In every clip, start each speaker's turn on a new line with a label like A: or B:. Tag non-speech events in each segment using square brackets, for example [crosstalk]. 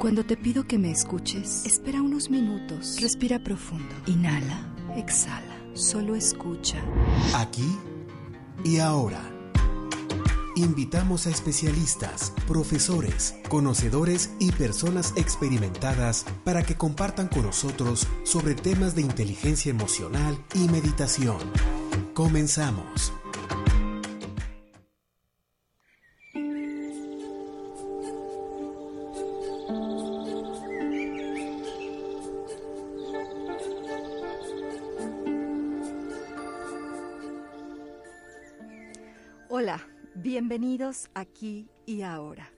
A: Cuando te pido que me escuches, espera unos minutos, respira profundo, inhala, exhala, solo escucha.
B: Aquí y ahora. Invitamos a especialistas, profesores, conocedores y personas experimentadas para que compartan con nosotros sobre temas de inteligencia emocional y meditación. Comenzamos.
A: Aquí y ahora.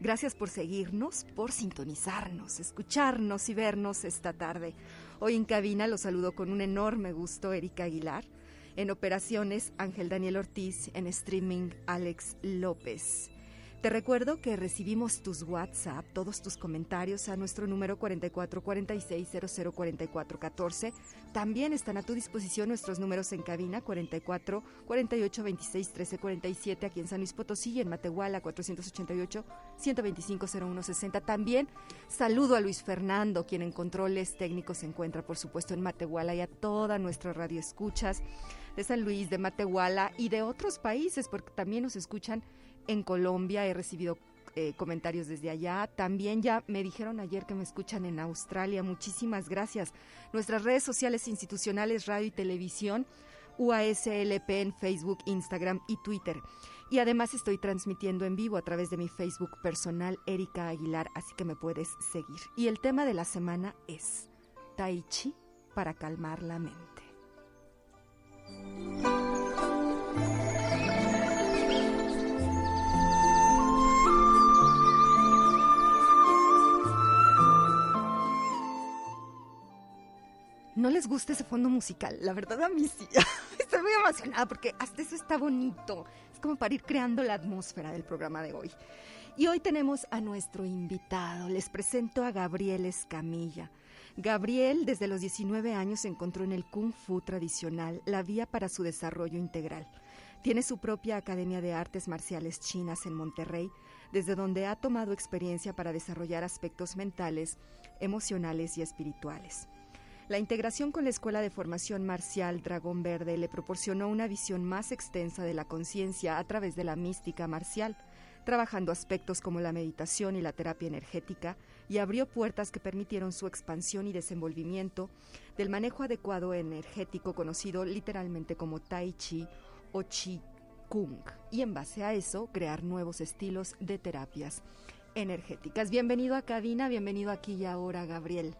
A: Gracias por seguirnos, por sintonizarnos, escucharnos y vernos esta tarde. Hoy en cabina los saludo con un enorme gusto Erika Aguilar. En operaciones Ángel Daniel Ortiz, en streaming Alex López. Te recuerdo que recibimos tus WhatsApp, todos tus comentarios a nuestro número 4446004414. También están a tu disposición nuestros números en cabina 44 48 26 13 47 aquí en San Luis Potosí y en Matehuala 488 125 0160. También saludo a Luis Fernando, quien en controles técnicos se encuentra, por supuesto, en Matehuala y a toda nuestra radio escuchas de San Luis, de Matehuala y de otros países, porque también nos escuchan en Colombia, he recibido eh, comentarios desde allá. También ya me dijeron ayer que me escuchan en Australia. Muchísimas gracias. Nuestras redes sociales institucionales, radio y televisión, UASLP en Facebook, Instagram y Twitter. Y además estoy transmitiendo en vivo a través de mi Facebook personal, Erika Aguilar, así que me puedes seguir. Y el tema de la semana es Tai Chi para calmar la mente. No les gusta ese fondo musical. La verdad a mí sí. [laughs] Estoy muy emocionada porque hasta eso está bonito. Es como para ir creando la atmósfera del programa de hoy. Y hoy tenemos a nuestro invitado. Les presento a Gabriel Escamilla. Gabriel desde los 19 años encontró en el kung fu tradicional la vía para su desarrollo integral. Tiene su propia Academia de Artes Marciales Chinas en Monterrey, desde donde ha tomado experiencia para desarrollar aspectos mentales, emocionales y espirituales. La integración con la Escuela de Formación Marcial Dragón Verde le proporcionó una visión más extensa de la conciencia a través de la mística marcial, trabajando aspectos como la meditación y la terapia energética, y abrió puertas que permitieron su expansión y desenvolvimiento del manejo adecuado energético conocido literalmente como Tai Chi o Chi Kung, y en base a eso crear nuevos estilos de terapias energéticas. Bienvenido a Cabina, bienvenido aquí y ahora, Gabriel.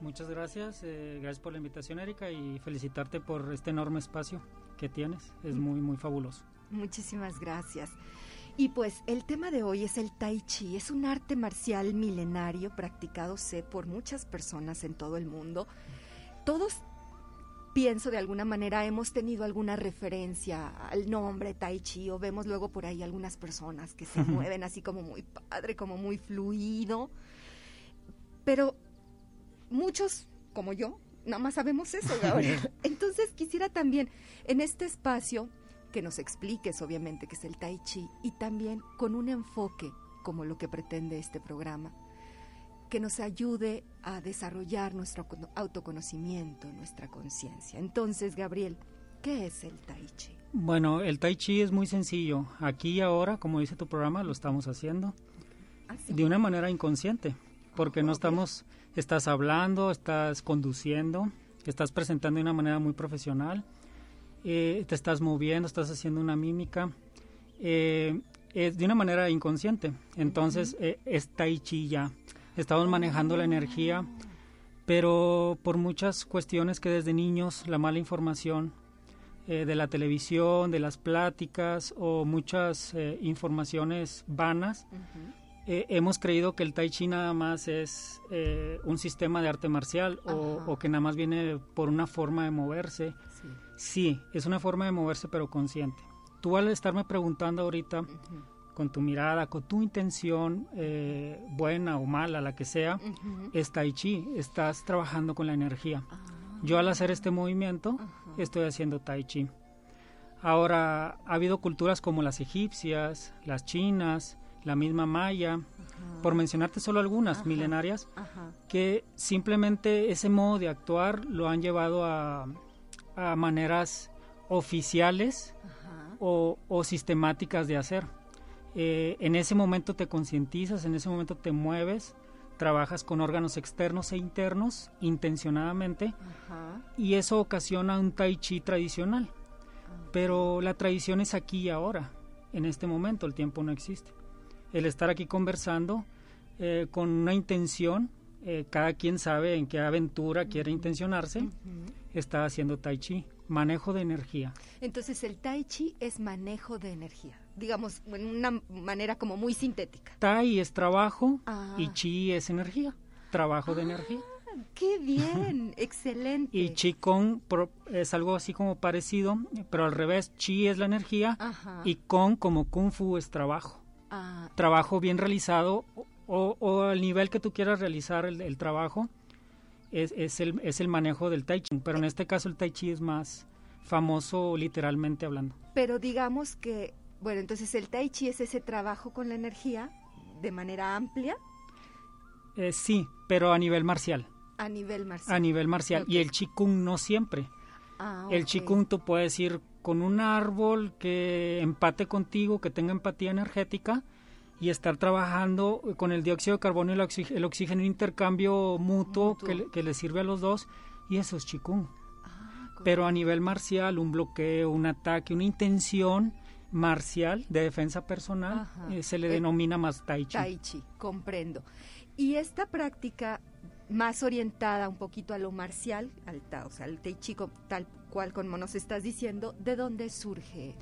C: Muchas gracias, eh, gracias por la invitación Erika y felicitarte por este enorme espacio que tienes, es muy, muy fabuloso.
A: Muchísimas gracias. Y pues el tema de hoy es el tai chi, es un arte marcial milenario practicado sé por muchas personas en todo el mundo. Todos pienso de alguna manera hemos tenido alguna referencia al nombre Tai Chi o vemos luego por ahí algunas personas que se [laughs] mueven así como muy padre, como muy fluido. Pero muchos, como yo, nada más sabemos eso, [laughs] Gabriel. Entonces quisiera también en este espacio que nos expliques, obviamente, qué es el Tai Chi y también con un enfoque como lo que pretende este programa, que nos ayude a desarrollar nuestro autoconocimiento, nuestra conciencia. Entonces, Gabriel, ¿qué es el Tai Chi?
C: Bueno, el Tai Chi es muy sencillo. Aquí y ahora, como dice tu programa, lo estamos haciendo
A: ¿Ah,
C: de una manera inconsciente, porque no estamos estás hablando, estás conduciendo, estás presentando de una manera muy profesional, eh, te estás moviendo, estás haciendo una mímica, eh, es de una manera inconsciente. Entonces, eh, es tai chi ya. Estamos manejando la energía, pero por muchas cuestiones que desde niños, la mala información de la televisión, de las pláticas o muchas informaciones vanas, eh, hemos creído que el tai chi nada más es eh, un sistema de arte marcial o, que nada más viene por una forma de moverse. Sí. es una forma de moverse pero consciente. Tú al estarme preguntando ahorita con tu mirada, con tu intención, eh, buena o mala, la que sea, es tai chi, estás trabajando con la energía.
A: Ah.
C: Yo al hacer este movimiento estoy haciendo tai chi. Ahora, ha habido culturas como las egipcias, las chinas, la misma maya, por mencionarte solo algunas milenarias, que simplemente ese modo de actuar lo han llevado a, maneras oficiales o, sistemáticas de hacer. Eh, en ese momento te concientizas, en ese momento te mueves, trabajas con órganos externos e internos intencionadamente y eso ocasiona un tai chi tradicional. Pero la tradición es aquí y ahora, en este momento, el tiempo no existe. El estar aquí conversando eh, con una intención, eh, cada quien sabe en qué aventura quiere intencionarse, está haciendo tai chi, manejo de energía.
A: Entonces el tai chi es manejo de energía, digamos, en una manera como muy sintética.
C: Tai es trabajo y ah. chi es energía, trabajo de ah, energía.
A: ¡Qué bien! [laughs] ¡Excelente!
C: Y Chi Kong es algo así como parecido, pero al revés, Chi es la energía y Kong como Kung Fu es trabajo. Ah. Trabajo bien realizado o, al nivel que tú quieras realizar el, trabajo es, es, el, es el manejo del Tai Chi, pero en este caso el Tai Chi es más famoso literalmente hablando.
A: Pero digamos que, bueno, entonces el Tai Chi es ese trabajo con la energía de manera amplia.
C: Eh, sí, pero a nivel marcial.
A: A nivel marcial.
C: A nivel marcial. Y el Qigong no siempre. Ah, el Qigong tú puedes ir con un árbol que empate contigo, que tenga empatía energética y estar trabajando con el dióxido de carbono y el, oxígeno en intercambio mutuo, Que, le sirve a los dos y eso es Qigong. Ah, Pero a nivel marcial, un bloqueo, un ataque, una intención marcial de defensa personal eh, se le eh, denomina más Tai Chi.
A: Tai Chi, comprendo. Y esta práctica más orientada un poquito a lo marcial, al o sea, al Tai Chi tal cual como nos estás diciendo, ¿de dónde surge, eh,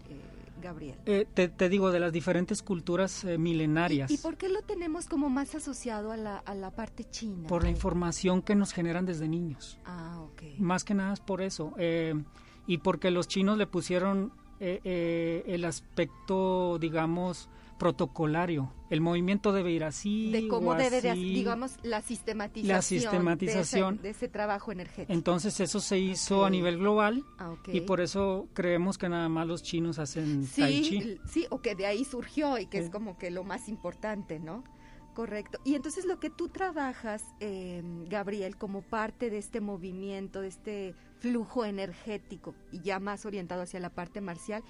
A: Gabriel?
C: Eh, te, digo, de las diferentes culturas eh, milenarias.
A: ¿Y, por qué lo tenemos como más asociado a la, a la parte china?
C: Por la información que nos generan desde niños.
A: Ah, ok.
C: Más que nada es por eso. y porque los chinos le pusieron el aspecto, digamos, protocolario. El movimiento debe ir así.
A: De cómo debe, digamos, la sistematización,
C: la sistematización.
A: De, ese, trabajo energético.
C: Entonces eso se hizo a nivel global ah, y por eso creemos que nada más los chinos hacen tai chi.
A: Sí, o que de ahí surgió y que es como que lo más importante, ¿no? Correcto. Y entonces lo que tú trabajas, eh, Gabriel, como parte de este movimiento, de este flujo energético y ya más orientado hacia la parte marcial,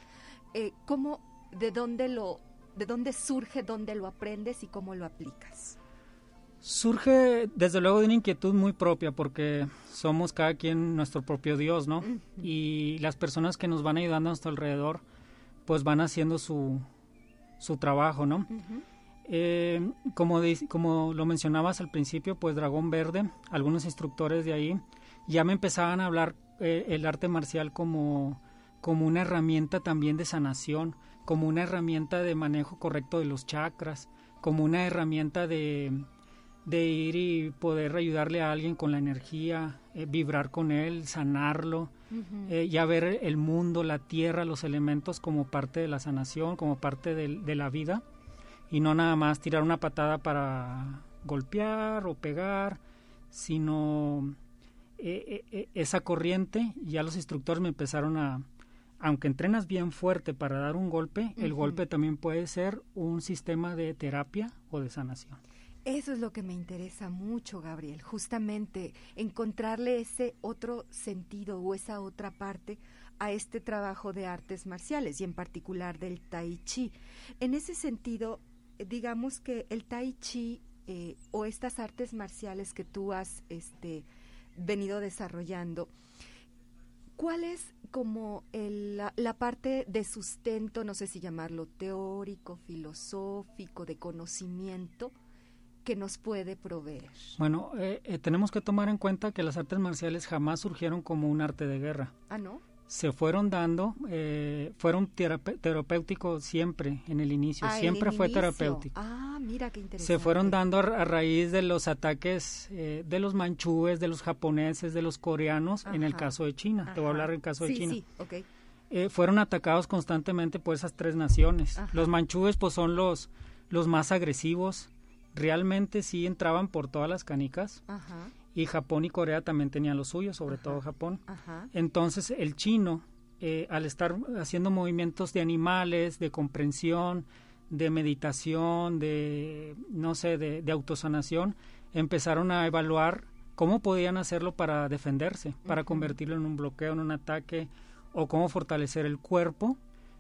A: eh, ¿cómo, de dónde lo ¿De dónde surge, dónde lo aprendes y cómo lo aplicas?
C: Surge desde luego de una inquietud muy propia porque somos cada quien nuestro propio Dios, ¿no? Y las personas que nos van ayudando a nuestro alrededor pues van haciendo su, su trabajo, ¿no? Eh, como, como lo mencionabas al principio, pues Dragón Verde, algunos instructores de ahí ya me empezaban a hablar eh, el arte marcial como, como una herramienta también de sanación, como una herramienta de manejo correcto de los chakras, como una herramienta de, de ir y poder ayudarle a alguien con la energía, eh, vibrar con él, sanarlo, eh, ya ver el mundo, la tierra, los elementos como parte de la sanación, como parte de, la vida, y no nada más tirar una patada para golpear o pegar, sino eh, esa corriente, ya los instructores me empezaron a, aunque entrenas bien fuerte para dar un golpe, el golpe también puede ser un sistema de terapia o de sanación.
A: Eso es lo que me interesa mucho, Gabriel, justamente encontrarle ese otro sentido o esa otra parte a este trabajo de artes marciales y en particular del tai chi. En ese sentido, digamos que el tai chi eh, o estas artes marciales que tú has este, venido desarrollando, ¿cuál es como la, parte de sustento, no sé si llamarlo teórico, filosófico, de conocimiento, que nos puede proveer?
C: Bueno, eh, eh, tenemos que tomar en cuenta que las artes marciales jamás surgieron como un arte de guerra.
A: Ah, ¿no?
C: se fueron dando, eh, fueron terapéuticos siempre en el inicio, ah, siempre fue terapéutico.
A: Ah, mira qué interesante.
C: Se fueron dando a, raíz de los ataques eh, de los manchúes, de los japoneses, de los coreanos, en el caso de China. Te voy a hablar del caso de China.
A: Sí, okay.
C: Eh, fueron atacados constantemente por esas tres naciones. Los manchúes pues son los, los más agresivos, realmente sí entraban por todas las canicas. Ajá y Japón y Corea también tenían lo suyo, sobre todo Japón. Entonces el chino, eh, al estar haciendo movimientos de animales, de comprensión, de meditación, de, no sé, de, de autosanación, empezaron a evaluar cómo podían hacerlo para defenderse, para convertirlo en un bloqueo, en un ataque, o cómo fortalecer el cuerpo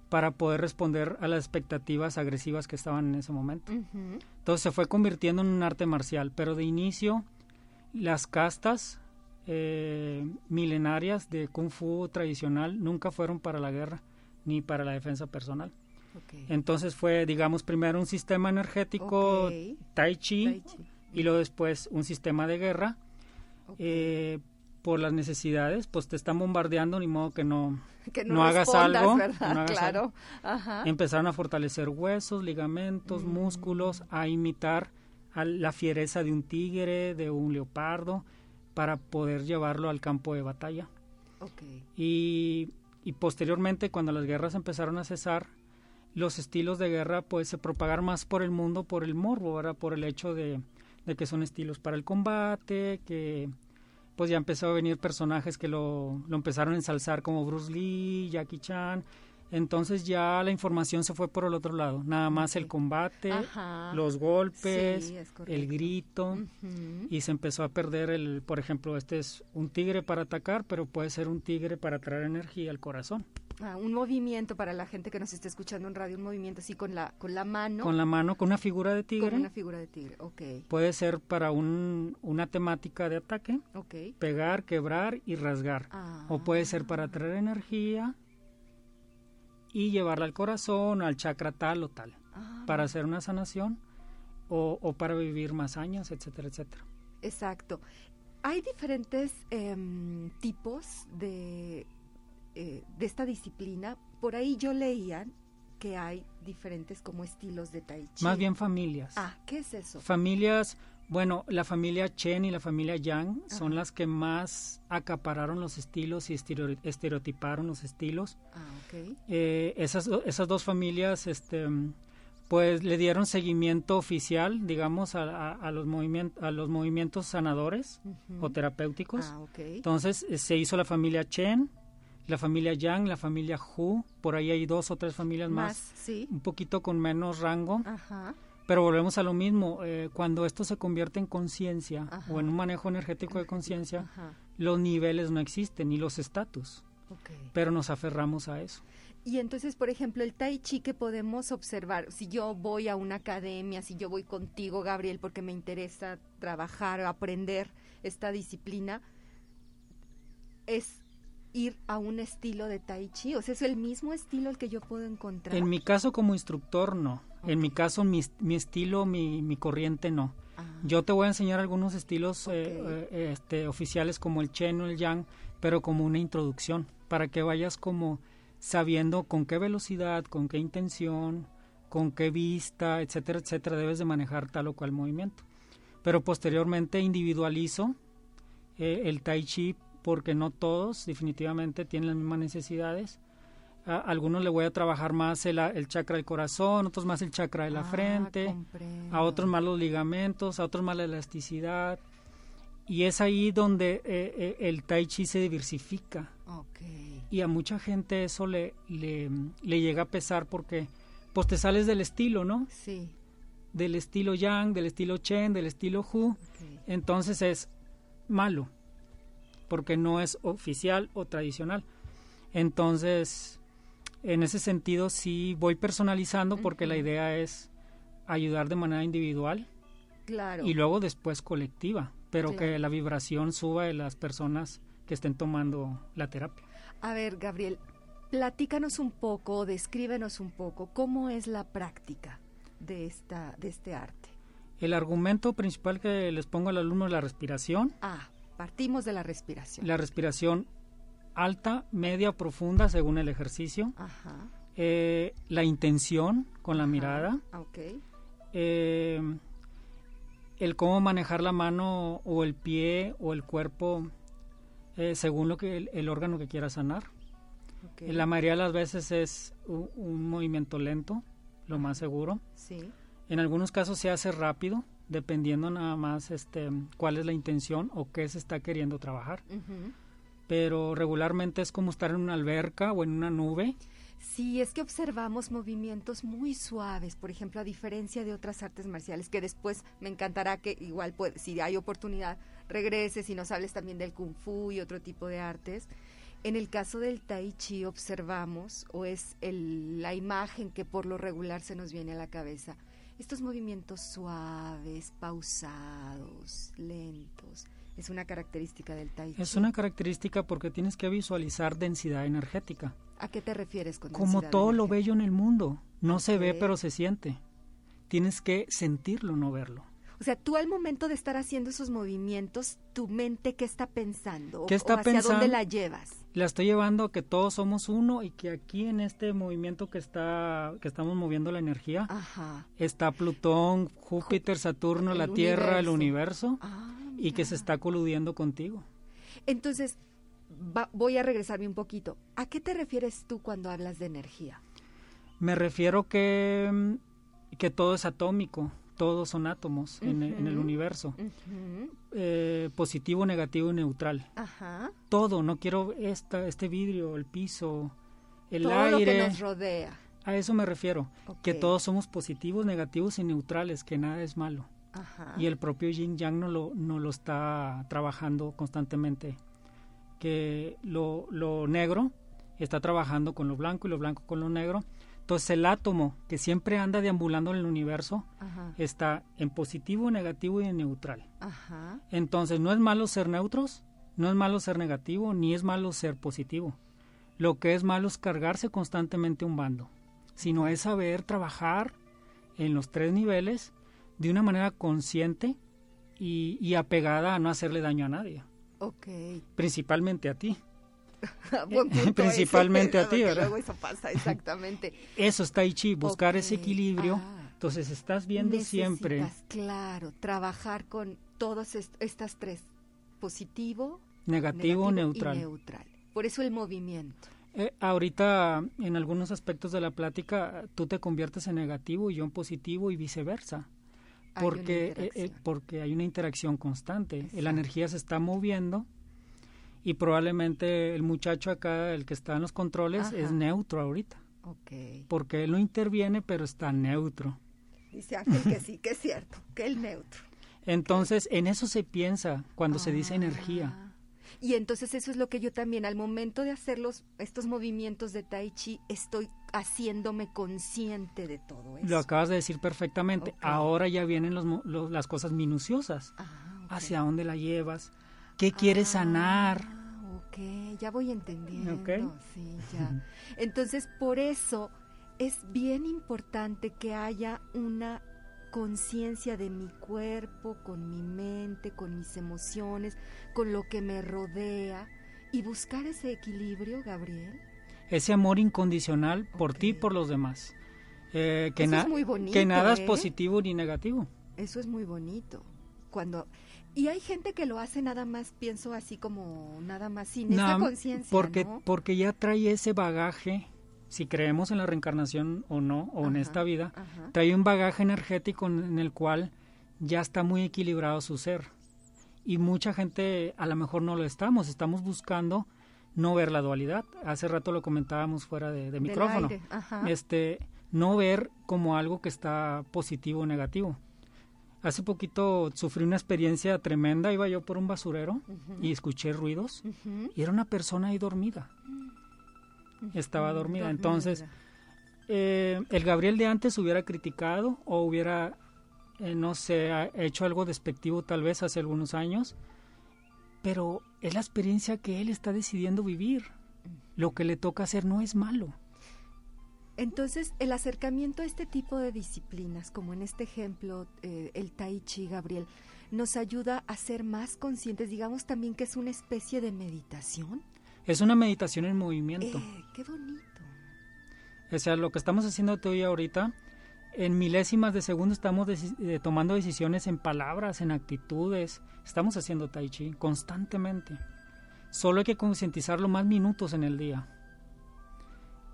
C: para poder responder a las expectativas agresivas que estaban en ese momento. Entonces se fue convirtiendo en un arte marcial, pero de inicio las castas eh, milenarias de kung fu tradicional nunca fueron para la guerra ni para la defensa personal. Entonces fue, digamos, primero un sistema energético tai, chi, y luego después un sistema de guerra. Eh, por las necesidades, pues te están bombardeando, ni modo que no, [laughs] no, hagas algo. claro. Empezaron a fortalecer huesos, ligamentos, mm. músculos, a imitar a la fiereza de un tigre, de un leopardo, para poder llevarlo al campo de batalla. Y, y posteriormente, cuando las guerras empezaron a cesar, los estilos de guerra pues se propagaron más por el mundo, por el morbo, ¿verdad? por el hecho de, de que son estilos para el combate, que pues ya empezó a venir personajes que lo, lo empezaron a ensalzar como Bruce Lee, Jackie Chan. Entonces ya la información se fue por el otro lado, nada más el combate, los golpes, el grito, y se empezó a perder el, por ejemplo, este es un tigre para atacar, pero puede ser un tigre para traer energía al corazón.
A: Ah, un movimiento para la gente que nos está escuchando en radio, un movimiento así con la con la mano.
C: Con la mano, con una figura de tigre.
A: Con una figura de tigre, ok.
C: Puede ser para un, una temática de ataque,
A: okay.
C: pegar, quebrar y rasgar. O puede ser para traer energía y llevarla al corazón, al chakra tal o tal, ah. para hacer una sanación o, o, para vivir más años, etcétera, etcétera.
A: Exacto. Hay diferentes em, tipos de eh, de esta disciplina, por ahí yo leía que hay diferentes como estilos de tai chi.
C: Más bien familias.
A: Ah, ¿qué es eso?
C: Familias, bueno, la familia Chen y la familia Yang son las que más acapararon los estilos y estereotiparon los estilos.
A: Ah, ok.
C: Eh, esas, esas dos familias, este pues le dieron seguimiento oficial, digamos, a, a, los, movimientos a los movimientos sanadores o terapéuticos.
A: Ah, okay.
C: Entonces eh, se hizo la familia Chen, la familia Yang, la familia Hu, por ahí hay dos o tres familias más, un poquito con menos rango. Pero volvemos a lo mismo, eh, cuando esto se convierte en conciencia o en un manejo energético de conciencia, los niveles no existen ni los estatus. Pero nos aferramos a eso.
A: Y entonces, por ejemplo, el tai chi que podemos observar, si yo voy a una academia, si yo voy contigo, Gabriel, porque me interesa trabajar o aprender esta disciplina, es ir a un estilo de tai chi? O sea, ¿es el mismo estilo el que yo puedo encontrar?
C: En mi caso como instructor, no. En mi caso, mi, mi estilo, mi, mi, corriente, no. Ah. Yo te voy a enseñar algunos estilos eh, eh, este, oficiales como el Chen o el Yang, pero como una introducción, para que vayas como sabiendo con qué velocidad, con qué intención, con qué vista, etcétera, etcétera, debes de manejar tal o cual movimiento. Pero posteriormente individualizo eh, el Tai Chi porque no todos definitivamente tienen las mismas necesidades. A algunos le voy a trabajar más el, el, chakra del corazón, otros más el chakra de la ah, frente, a otros más los ligamentos, a otros más la elasticidad. Y es ahí donde eh, eh, el tai chi se diversifica. Y a mucha gente eso le, le, llega a pesar porque pues te sales del estilo, ¿no?
A: Sí.
C: Del estilo yang, del estilo chen, del estilo hu. Entonces es malo porque no es oficial o tradicional. Entonces, en ese sentido sí voy personalizando porque la idea es ayudar de manera individual
A: claro.
C: y luego después colectiva, pero que la vibración suba de las personas que estén tomando la terapia.
A: A ver, Gabriel, platícanos un poco, descríbenos un poco cómo es la práctica de esta de este arte.
C: El argumento principal que les pongo al alumno es la respiración.
A: Ah, Partimos de la respiración.
C: La respiración alta, media, profunda según el ejercicio.
A: Ajá.
C: Eh, la intención con la mirada.
A: Okay.
C: Eh, el cómo manejar la mano o el pie o el cuerpo eh, según lo que el, órgano que quiera sanar. Okay. La mayoría de las veces es un, un movimiento lento, lo más seguro.
A: Sí.
C: En algunos casos se hace rápido, dependiendo nada más este cuál es la intención o qué se está queriendo trabajar. pero regularmente es como estar en una alberca o en una nube.
A: Sí, es que observamos movimientos muy suaves, por ejemplo, a diferencia de otras artes marciales, que después me encantará que igual, puede, si hay oportunidad, regreses y nos hables también del kung fu y otro tipo de artes. En el caso del tai chi observamos, o es el, la imagen que por lo regular se nos viene a la cabeza, estos movimientos suaves, pausados, lentos. Es una característica del tai chi.
C: Es una característica porque tienes que visualizar densidad energética.
A: ¿A qué te refieres con
C: Como
A: densidad
C: todo lo bello en el mundo. No se ve, pero se siente. Tienes que sentirlo, no verlo.
A: O sea, tú al momento de estar haciendo esos movimientos, tu mente qué está pensando,
C: ¿Qué está
A: o hacia
C: pensando?
A: dónde la llevas.
C: La estoy llevando a que todos somos uno y que aquí en este movimiento que está que estamos moviendo la energía
A: Ajá.
C: está Plutón, Júpiter, Saturno,
A: El
C: la Tierra, el
A: universo. Ah,
C: y que se está coludiendo contigo.
A: Entonces, va- voy a regresarme un poquito. ¿A qué te refieres tú cuando hablas de energía?
C: Me refiero que que todo es atómico, todos son átomos en, en el universo. Eh, positivo, negativo y neutral.
A: Ajá.
C: Todo, no quiero esta, este vidrio, el piso, el
A: Todo lo que
C: aire.
A: nos rodea.
C: A eso me refiero, que todos somos positivos, negativos y neutrales, que nada es malo.
A: Ajá.
C: Y el propio Yin Yang no lo, no lo está trabajando constantemente. Que lo, lo negro está trabajando con lo blanco y lo blanco con lo negro. Entonces el átomo que siempre anda deambulando en el universo
A: Ajá.
C: está en positivo, negativo y en neutral.
A: Ajá.
C: Entonces no es malo ser neutros, no es malo ser negativo, ni es malo ser positivo. Lo que es malo es cargarse constantemente un bando, sino es saber trabajar en los tres niveles de una manera consciente y, y apegada a no hacerle daño a nadie,
A: Ok.
C: principalmente a ti. [laughs]
A: Buen punto
C: Principalmente
A: ese,
C: a ti,
A: porque
C: ¿verdad?
A: Luego eso pasa, exactamente. [laughs]
C: Eso es Tai Chi, buscar ese
A: Ok.
C: equilibrio.
A: Ah.
C: Entonces estás viendo siempre
A: claro, trabajar con todas est- estas tres, positivo,
C: negativo,
A: negativo
C: neutral.
A: y neutral. Por eso el movimiento.
C: Eh, ahorita, en algunos aspectos de la plática, tú te conviertes en negativo y yo en positivo y viceversa.
A: Hay una
C: Porque, eh, eh,
A: interacción.
C: porque hay una interacción constante. La
A: Exacto.
C: energía se está moviendo y probablemente el muchacho acá, el que está en los controles,
A: Ajá.
C: es neutro ahorita.
A: Ok.
C: Porque él no interviene, pero está neutro.
A: Dice Ángel que sí, que es cierto, que el neutro.
C: Entonces, en eso se piensa cuando se dice energía.
A: Ah. Y entonces eso es lo que yo también, al momento de hacer los, estos movimientos de Tai Chi, estoy haciéndome consciente de todo eso.
C: Lo acabas de decir perfectamente. Ahora ya vienen los los- las cosas minuciosas.
A: Ah.
C: ¿Hacia dónde la llevas? ¿Qué quieres sanar?
A: Ah, ok, ya voy entendiendo.
C: Ok.
A: Sí, ya. Entonces, por eso es bien importante que haya una conciencia de mi cuerpo, con mi mente, con mis emociones, con lo que me rodea y buscar ese equilibrio, Gabriel.
C: Ese amor incondicional por ti y por los demás. Eh, que,
A: Eso es muy bonito,
C: que nada es
A: ¿eh?
C: positivo ni negativo.
A: Eso es muy bonito. Cuando y hay gente que lo hace nada más, pienso así como nada más sin esa
C: No,
A: conciencia,
C: porque,
A: ¿no?
C: porque ya trae ese bagaje, si creemos en la reencarnación o no, o en esta vida,
A: ajá.
C: trae un bagaje energético en, el cual ya está muy equilibrado su ser. Y mucha gente a lo mejor no lo estamos, estamos buscando no ver la dualidad. Hace rato lo comentábamos fuera de, micrófono.
A: aire.
C: Este, no ver como algo que está positivo o negativo. Hace poquito sufrí una experiencia tremenda, iba yo por un basurero y escuché ruidos y era una persona ahí dormida. Estaba
A: Mm,
C: dormida. Entonces, eh, el Gabriel de antes hubiera criticado o hubiera, eh, no sé, hecho algo despectivo tal vez hace algunos años, pero es la experiencia que él está decidiendo vivir. Lo que le toca hacer no es malo.
A: Entonces, el acercamiento a este tipo de disciplinas, como en este ejemplo, eh, el Tai Chi, Gabriel, nos ayuda a ser más conscientes, digamos también que es una especie de meditación.
C: Es una meditación en movimiento.
A: Eh, qué bonito.
C: O sea, lo que estamos haciendo tú y ahorita, en milésimas de segundo estamos eh, tomando decisiones en palabras, en actitudes. Estamos haciendo tai chi constantemente. Solo hay que concientizarlo más minutos en el día.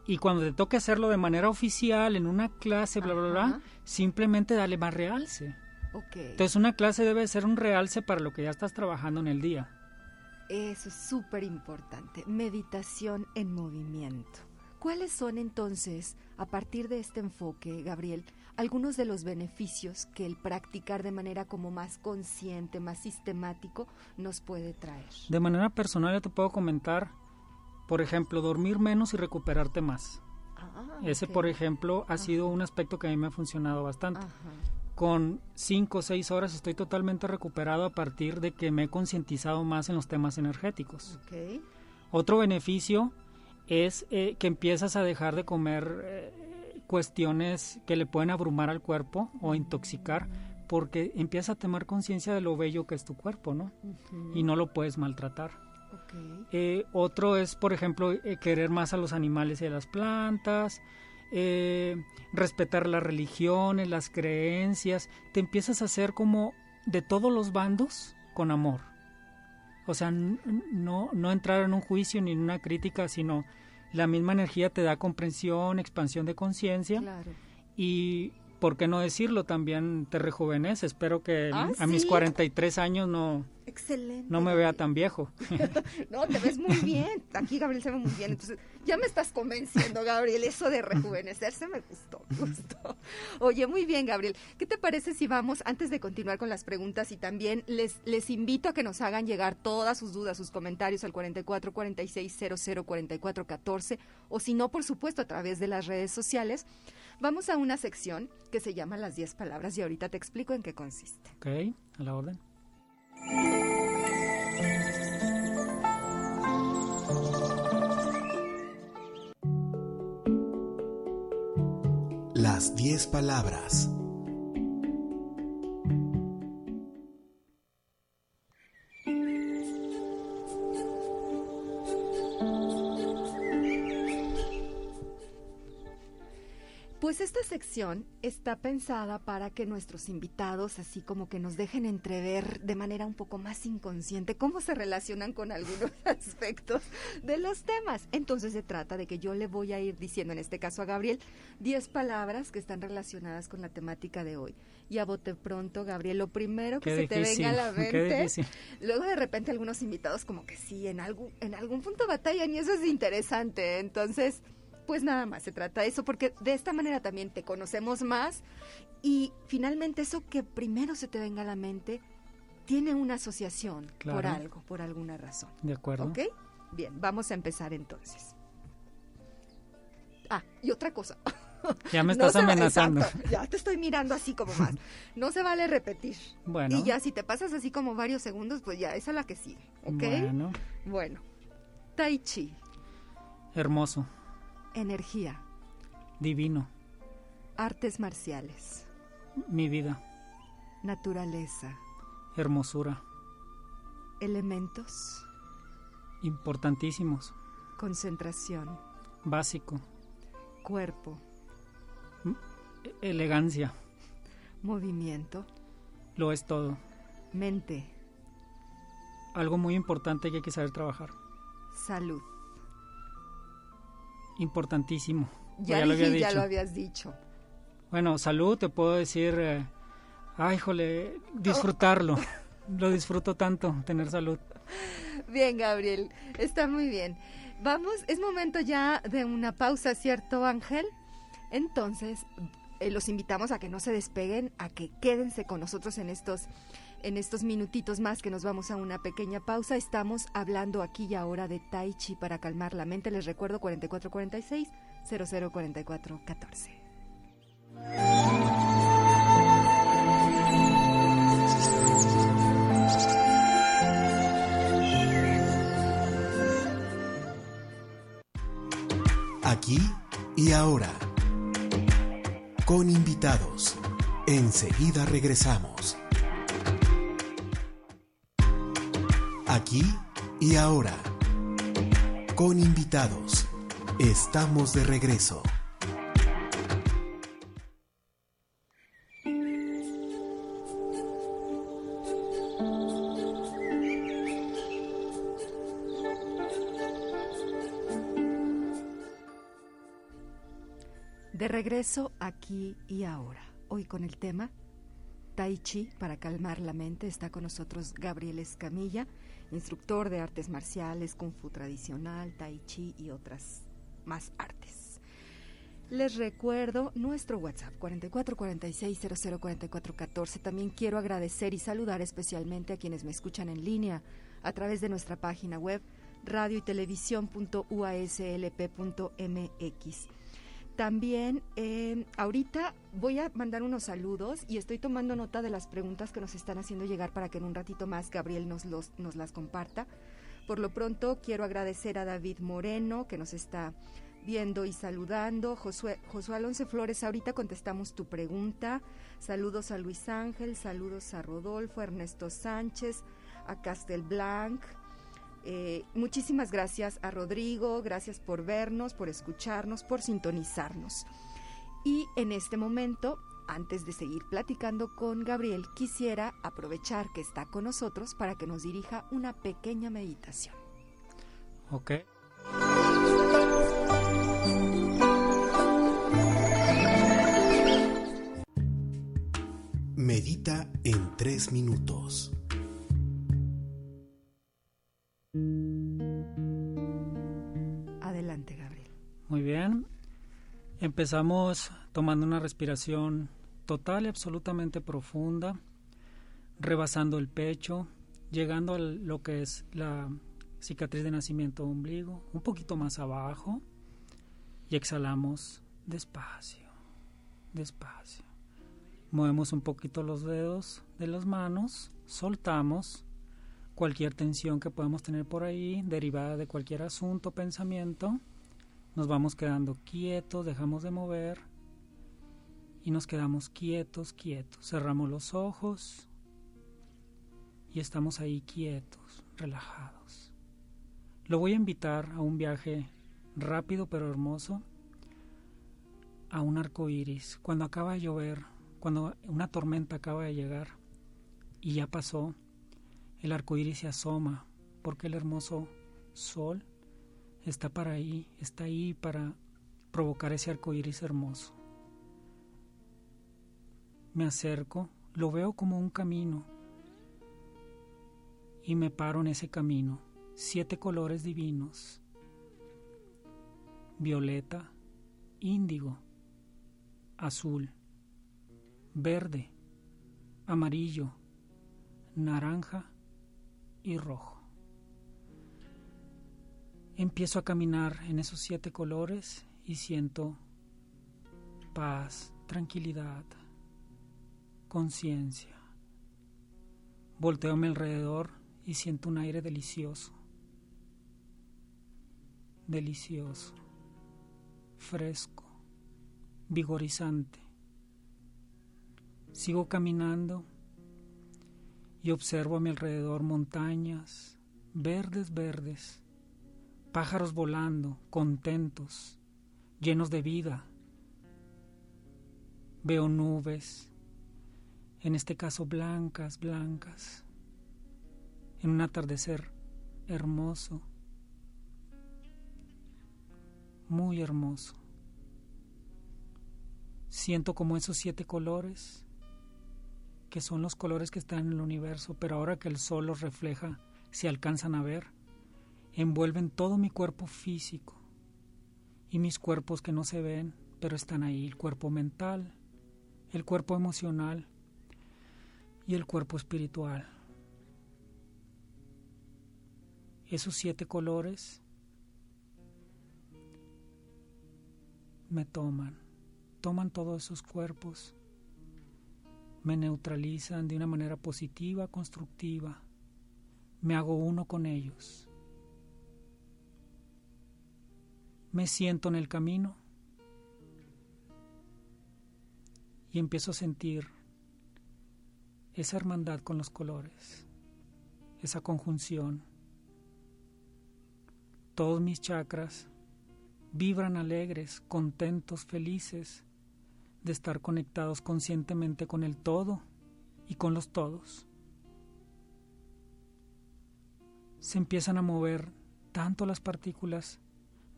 C: Y cuando te toque hacerlo de manera oficial, en una clase, bla, bla, bla, simplemente dale más realce.
A: Ok.
C: Entonces una clase debe ser un realce para lo que ya estás trabajando en el día.
A: Eso es súper importante. Meditación en movimiento. ¿Cuáles son entonces, a partir de este enfoque, Gabriel, algunos de los beneficios que el practicar de manera como más consciente, más sistemático, nos puede traer?
C: De manera personal, yo te puedo comentar, por ejemplo, dormir menos y recuperarte más. Ah, Ese, por ejemplo, ha sido un aspecto que a mí me ha funcionado bastante. Con cinco o seis horas estoy totalmente recuperado a partir de que me he concientizado más en los temas energéticos. Otro beneficio es eh, que empiezas a dejar de comer eh, cuestiones que le pueden abrumar al cuerpo o intoxicar porque empiezas a tomar conciencia de lo bello que es tu cuerpo, ¿no? Y no lo puedes maltratar. Eh, otro es, por ejemplo, querer más a los animales y a las plantas, respetar las religiones, las creencias. Te empiezas a hacer como de todos los bandos con amor. O sea, no, no entrar en un juicio ni en una crítica, sino la misma energía te da comprensión, expansión de conciencia. Y, ¿por qué no decirlo? También te rejuvenece. Espero que ah, a mis 43 años no, Excelente. No me vea tan viejo. [laughs]
A: no, te ves muy bien. Aquí Gabriel se ve muy bien. Entonces, ya me estás convenciendo, Gabriel. Eso de rejuvenecerse me gustó, me gustó. Oye, muy bien, Gabriel. ¿Qué te parece si vamos, antes de continuar con las preguntas, y también les, les invito a que nos hagan llegar todas sus dudas, sus comentarios al 44 46 00 44 14, o si no, por supuesto, a través de las redes sociales. Vamos a una sección que se llama Las 10 palabras y ahorita te explico en qué consiste.
C: Ok, a la orden.
B: Las diez palabras.
A: Pues esta sección está pensada para que nuestros invitados así como que nos dejen entrever de manera un poco más inconsciente cómo se relacionan con algunos [laughs] aspectos de los temas. Entonces se trata de que yo le voy a ir diciendo, en este caso a Gabriel, 10 palabras que están relacionadas con la temática de hoy. Y a bote pronto, Gabriel, lo primero que se te venga a la [laughs] mente, luego de repente algunos invitados como que sí, en algún, en algún punto batallan y eso es interesante. Entonces pues nada más se trata de eso, porque de esta manera también te conocemos más y finalmente eso que primero se te venga a la mente tiene una asociación por algo, por alguna razón.
C: De acuerdo.
A: ¿Ok? Bien, vamos a empezar entonces. Ah, y otra cosa. [laughs]
C: Ya me [laughs] estás amenazando.
A: ya te estoy mirando así como más. [laughs] No se vale repetir.
C: Bueno.
A: Y ya si te pasas así como varios segundos, pues ya, esa es la que sigue. ¿Ok?
C: Bueno.
A: Bueno. Tai Chi.
C: Hermoso.
A: Energía.
C: Divino.
A: Artes marciales.
C: Mi vida.
A: Naturaleza.
C: Hermosura.
A: Elementos.
C: Importantísimos.
A: Concentración.
C: Básico.
A: Cuerpo.
C: Elegancia.
A: Movimiento.
C: Lo es todo.
A: Mente.
C: Algo muy importante que hay que saber trabajar.
A: Salud
C: importantísimo.
A: Ya, lo había dicho. ya lo habías dicho.
C: Bueno, salud, te puedo decir, eh, ay, jole, disfrutarlo. lo disfruto tanto, tener salud.
A: Bien, Gabriel, está muy bien. Vamos, es momento ya de una pausa, ¿cierto, Ángel? Entonces, eh, los invitamos a que no se despeguen, a que quédense con nosotros en estos en estos minutitos más que nos vamos a una pequeña pausa, estamos hablando aquí y ahora de Tai Chi para calmar la mente. Les recuerdo 4446 004414.
B: Aquí y ahora. Con invitados. Enseguida regresamos. Aquí y ahora. Con invitados. Estamos de regreso.
A: De regreso aquí y ahora. Hoy con el tema Tai Chi para calmar la mente. Está con nosotros Gabriel Escamilla, instructor de artes marciales, Kung Fu tradicional, Tai Chi y otras más artes. Les recuerdo nuestro WhatsApp 4446004414. También quiero agradecer y saludar especialmente a quienes me escuchan en línea a través de nuestra página web radio y televisión.uaslp.mx. También eh, ahorita voy a mandar unos saludos y estoy tomando nota de las preguntas que nos están haciendo llegar para que en un ratito más Gabriel nos, los, nos las comparta. Por lo pronto quiero agradecer a David Moreno que nos está viendo y saludando. Josué, Josué Alonso Flores, ahorita contestamos tu pregunta. Saludos a Luis Ángel, saludos a Rodolfo, Ernesto Sánchez, a Castelblanc, eh, muchísimas gracias a Rodrigo, gracias por vernos, por escucharnos, por sintonizarnos. Y en este momento, antes de seguir platicando con Gabriel, quisiera aprovechar que está con nosotros para que nos dirija una pequeña meditación.
C: Ok.
B: Medita en tres minutos.
C: Muy bien. Empezamos tomando una respiración total y absolutamente profunda, rebasando el pecho, llegando a lo que es la cicatriz de nacimiento ombligo, un poquito más abajo, y exhalamos despacio, despacio. Movemos un poquito los dedos de las manos, soltamos cualquier tensión que podemos tener por ahí, derivada de cualquier asunto, pensamiento, nos vamos quedando quietos, dejamos de mover y nos quedamos quietos, quietos. Cerramos los ojos y estamos ahí quietos, relajados. Lo voy a invitar a un viaje rápido pero hermoso a un arco iris. Cuando acaba de llover, cuando una tormenta acaba de llegar y ya pasó, el arco iris se asoma porque el hermoso sol está para ahí, está ahí para provocar ese arco iris hermoso. Me acerco, lo veo como un camino y me paro en ese camino. Siete colores divinos: violeta, índigo, azul, verde, amarillo, naranja y rojo. Empiezo a caminar en esos siete colores y siento paz, tranquilidad, conciencia. Volteo a mi alrededor y siento un aire delicioso, delicioso, fresco, vigorizante. Sigo caminando y observo a mi alrededor montañas, verdes, verdes, pájaros volando, contentos, llenos de vida. Veo nubes, en este caso blancas, blancas, en un atardecer hermoso, muy hermoso. Siento como esos siete colores que son los colores que están en el universo, pero ahora que el sol los refleja, se alcanzan a ver, envuelven todo mi cuerpo físico y mis cuerpos que no se ven, pero están ahí, el cuerpo mental, el cuerpo emocional y el cuerpo espiritual. Esos siete colores me toman, toman todos esos cuerpos me neutralizan de una manera positiva, constructiva. Me hago uno con ellos. Me siento en el camino y empiezo a sentir esa hermandad con los colores, esa conjunción. Todos mis chakras vibran alegres, contentos, felices de estar conectados conscientemente con el todo y con los todos. Se empiezan a mover tanto las partículas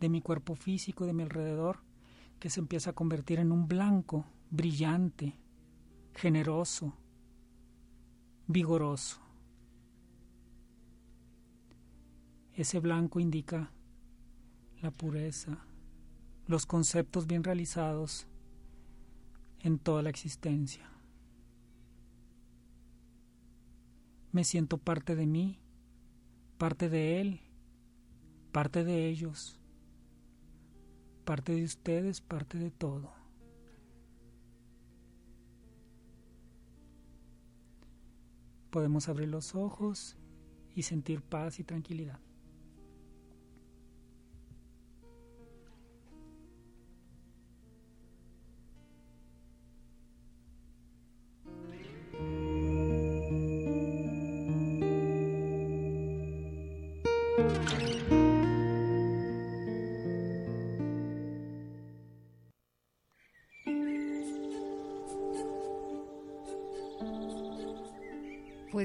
C: de mi cuerpo físico, de mi alrededor, que se empieza a convertir en un blanco brillante, generoso, vigoroso. Ese blanco indica la pureza, los conceptos bien realizados en toda la existencia. Me siento parte de mí, parte de él, parte de ellos, parte de ustedes, parte de todo. Podemos abrir los ojos y sentir paz y tranquilidad.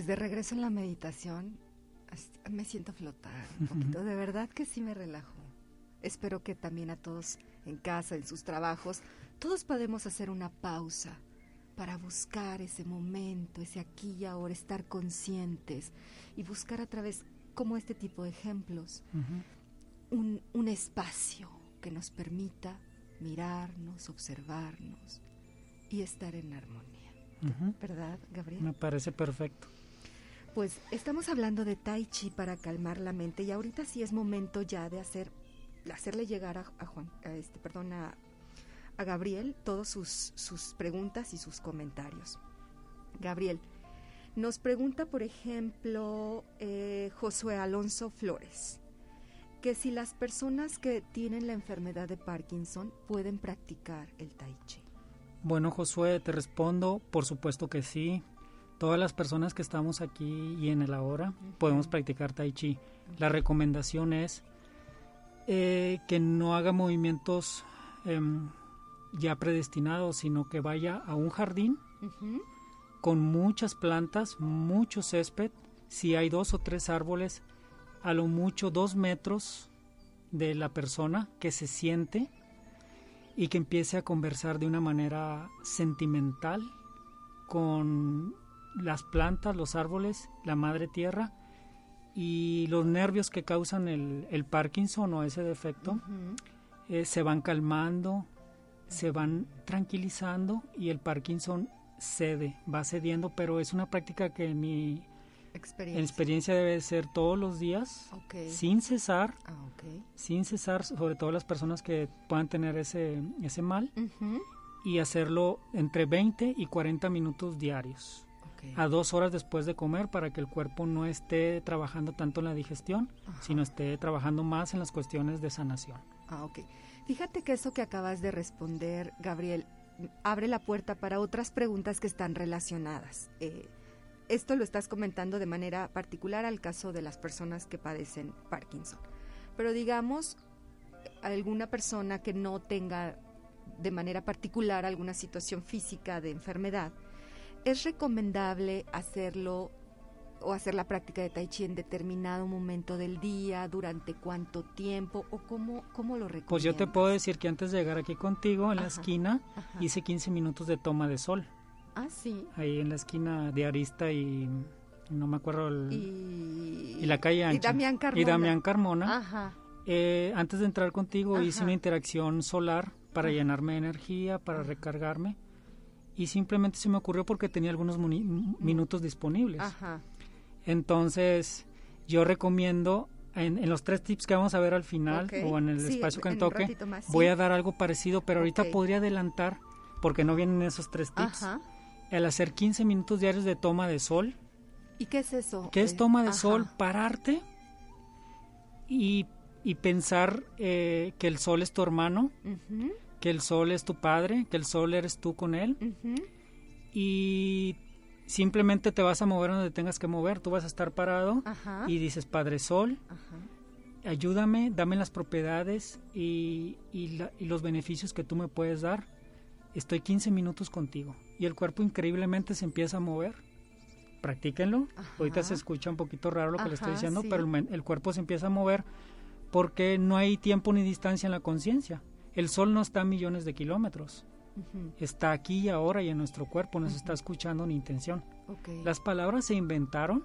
A: Pues de regreso en la meditación, me siento flotar un [laughs] poquito. De verdad que sí me relajo. Espero que también a todos en casa, en sus trabajos, todos podemos hacer una pausa para buscar ese momento, ese aquí y ahora, estar conscientes y buscar a través, como este tipo de ejemplos, un, un espacio que nos permita mirarnos, observarnos y estar en armonía. ¿Verdad, Gabriel?
C: Me parece perfecto.
A: Pues estamos hablando de Tai Chi para calmar la mente y ahorita sí es momento ya de hacer hacerle llegar a, Juan, este, perdón, a, Gabriel todas sus, sus preguntas y sus comentarios. Gabriel, nos pregunta, por ejemplo, eh, Josué Alonso Flores, que si las personas que tienen la enfermedad de Parkinson pueden practicar el tai chi.
C: Bueno, Josué, te respondo, por supuesto que sí todas las personas que estamos aquí y en el ahora podemos practicar tai chi. La recomendación es eh, que no haga movimientos em, ya predestinados, sino que vaya a un jardín con muchas plantas, mucho césped. Si hay dos o tres árboles, a lo mucho dos metros de la persona que se siente y que empiece a conversar de una manera sentimental con las plantas, los árboles, la madre tierra y los nervios que causan el, Parkinson o ese defecto eh, se van calmando, se van tranquilizando y el Parkinson cede, va cediendo, pero es una práctica que en mi experiencia, debe ser todos los días, sin cesar, ah, sin cesar, sobre todo las personas que puedan tener ese, ese mal, y hacerlo entre 20 y 40 minutos diarios a dos horas después de comer para que el cuerpo no esté trabajando tanto en la digestión, sino esté trabajando más en las cuestiones de sanación.
A: Ah, ok. Fíjate que eso que acabas de responder, Gabriel, abre la puerta para otras preguntas que están relacionadas. Eh, esto lo estás comentando de manera particular al caso de las personas que padecen Parkinson. Pero digamos, alguna persona que no tenga de manera particular alguna situación física de enfermedad, ¿Es recomendable hacerlo o hacer la práctica de tai chi en determinado momento del día, durante cuánto tiempo o cómo, cómo lo recomiendas?
C: Pues yo te puedo decir que antes de llegar aquí contigo, en la esquina, hice 15 minutos de toma de sol.
A: Ah, sí.
C: Ahí en la esquina de Arista y no me acuerdo el,
A: y,
C: la calle ancha.
A: Y Damián Carmona.
C: Y Damián Carmona. Ajá. Eh, antes de entrar contigo hice una interacción solar para llenarme de energía, para recargarme y simplemente se me ocurrió porque tenía algunos minutos disponibles. Entonces, yo recomiendo, en, los tres tips que vamos a ver al final, o en el espacio que toque, voy a dar algo parecido, pero ahorita podría adelantar, porque no vienen esos tres tips, el hacer 15 minutos diarios de toma de sol.
A: ¿Y qué es eso?
C: ¿Qué es eh, toma de sol? Pararte y, y pensar eh, que el sol es tu hermano que el sol es tu padre, que el sol eres tú con él. Y simplemente te vas a mover donde tengas que mover, tú vas a estar parado y dices, Padre Sol, ayúdame, dame las propiedades y, los beneficios que tú me puedes dar. Estoy 15 minutos contigo. Y el cuerpo increíblemente se empieza a mover. Practíquenlo. Ahorita se escucha un poquito raro lo que le estoy diciendo, pero el cuerpo se empieza a mover porque no hay tiempo ni distancia en la conciencia. El Sol no está a millones de kilómetros. Está aquí y ahora y en nuestro cuerpo, nos está escuchando en intención. Las palabras se inventaron,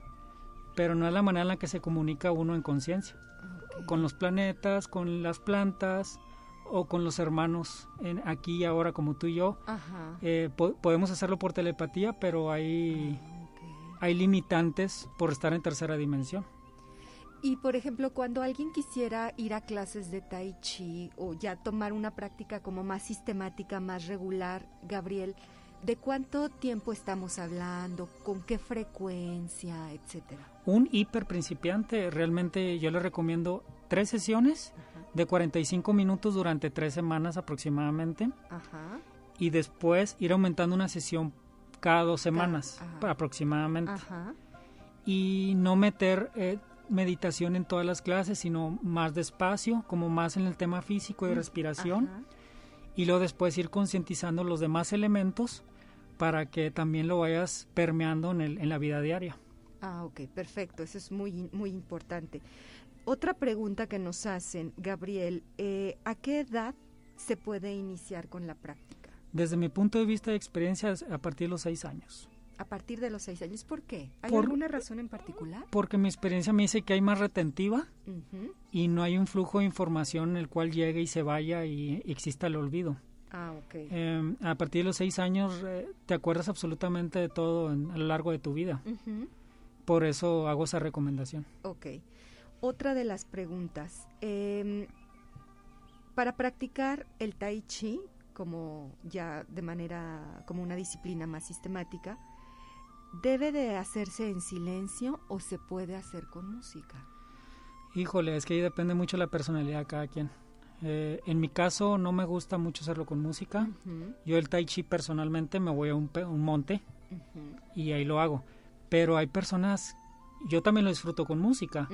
C: pero no es la manera en la que se comunica uno en conciencia. Con los planetas, con las plantas o con los hermanos en aquí y ahora como tú y yo.
A: Ajá.
C: Eh, po- podemos hacerlo por telepatía, pero hay,
A: Ah,
C: hay limitantes por estar en tercera dimensión.
A: Y por ejemplo, cuando alguien quisiera ir a clases de tai chi o ya tomar una práctica como más sistemática, más regular, Gabriel, ¿de cuánto tiempo estamos hablando? ¿Con qué frecuencia, etcétera?
C: Un hiper principiante, realmente yo le recomiendo tres sesiones de 45 minutos durante tres semanas aproximadamente
A: Ajá.
C: y después ir aumentando una sesión cada dos semanas
A: ajá.
C: aproximadamente.
A: Ajá.
C: y no meter eh, meditación en todas las clases, sino más despacio, como más en el tema físico y respiración,
A: Ajá.
C: y luego después ir concientizando los demás elementos para que también lo vayas permeando en, el, en la vida diaria.
A: Ah, ok, perfecto, eso es muy, muy importante. Otra pregunta que nos hacen, Gabriel, eh, ¿a qué edad se puede iniciar con la práctica?
C: Desde mi punto de vista de experiencias, a partir de los seis años.
A: A partir de los seis años, ¿por qué? ¿Hay
C: Por-
A: alguna razón en particular?
C: Porque mi experiencia me dice que hay más retentiva y no hay un flujo de información en el cual llegue y se vaya y exista el olvido.
A: Ah, ok.
C: Eh, a partir de los seis años eh, te acuerdas absolutamente de todo en- a lo largo de tu vida. Por eso hago esa recomendación.
A: Ok. Otra de las preguntas. em, para practicar el tai chi, como ya de manera, como una disciplina más sistemática, ¿debe de hacerse en silencio o se puede hacer con música?
C: Híjole, es que ahí depende mucho de la personalidad de cada quien. Eh, en mi caso no me gusta mucho hacerlo con música. Yo el tai chi personalmente me voy a un, un monte y ahí lo hago. Pero hay personas, yo también lo disfruto con música,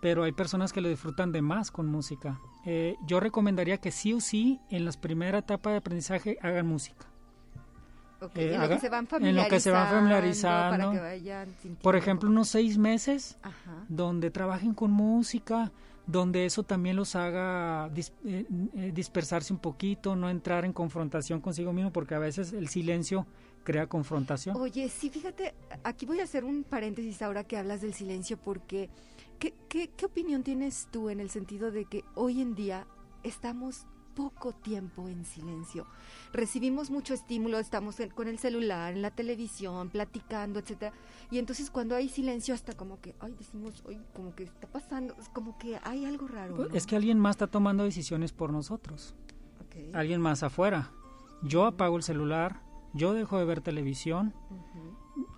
C: pero hay personas que lo disfrutan de más con música. Eh, yo recomendaría que sí o sí en la primera etapa de aprendizaje hagan música. Eh,
A: en, lo que se van
C: en lo que se van familiarizando.
A: Para que vayan sintiendo
C: Por ejemplo, unos seis meses
A: Ajá.
C: donde trabajen con música, donde eso también los haga dis- eh, eh, dispersarse un poquito, no entrar en confrontación consigo mismo, porque a veces el silencio crea confrontación.
A: Oye, sí, fíjate, aquí voy a hacer un paréntesis ahora que hablas del silencio, porque ¿qué, qué, qué opinión tienes tú en el sentido de que hoy en día estamos poco tiempo en silencio? Recibimos mucho estímulo, estamos en- con el celular, en la televisión, platicando, etcétera, y entonces cuando hay silencio hasta como que, ay, decimos, ay, como que está pasando, es como que hay algo raro.
C: Pues,
A: ¿no?
C: Es que alguien más está tomando decisiones por nosotros, alguien más afuera. Yo apago el celular, yo dejo de ver televisión.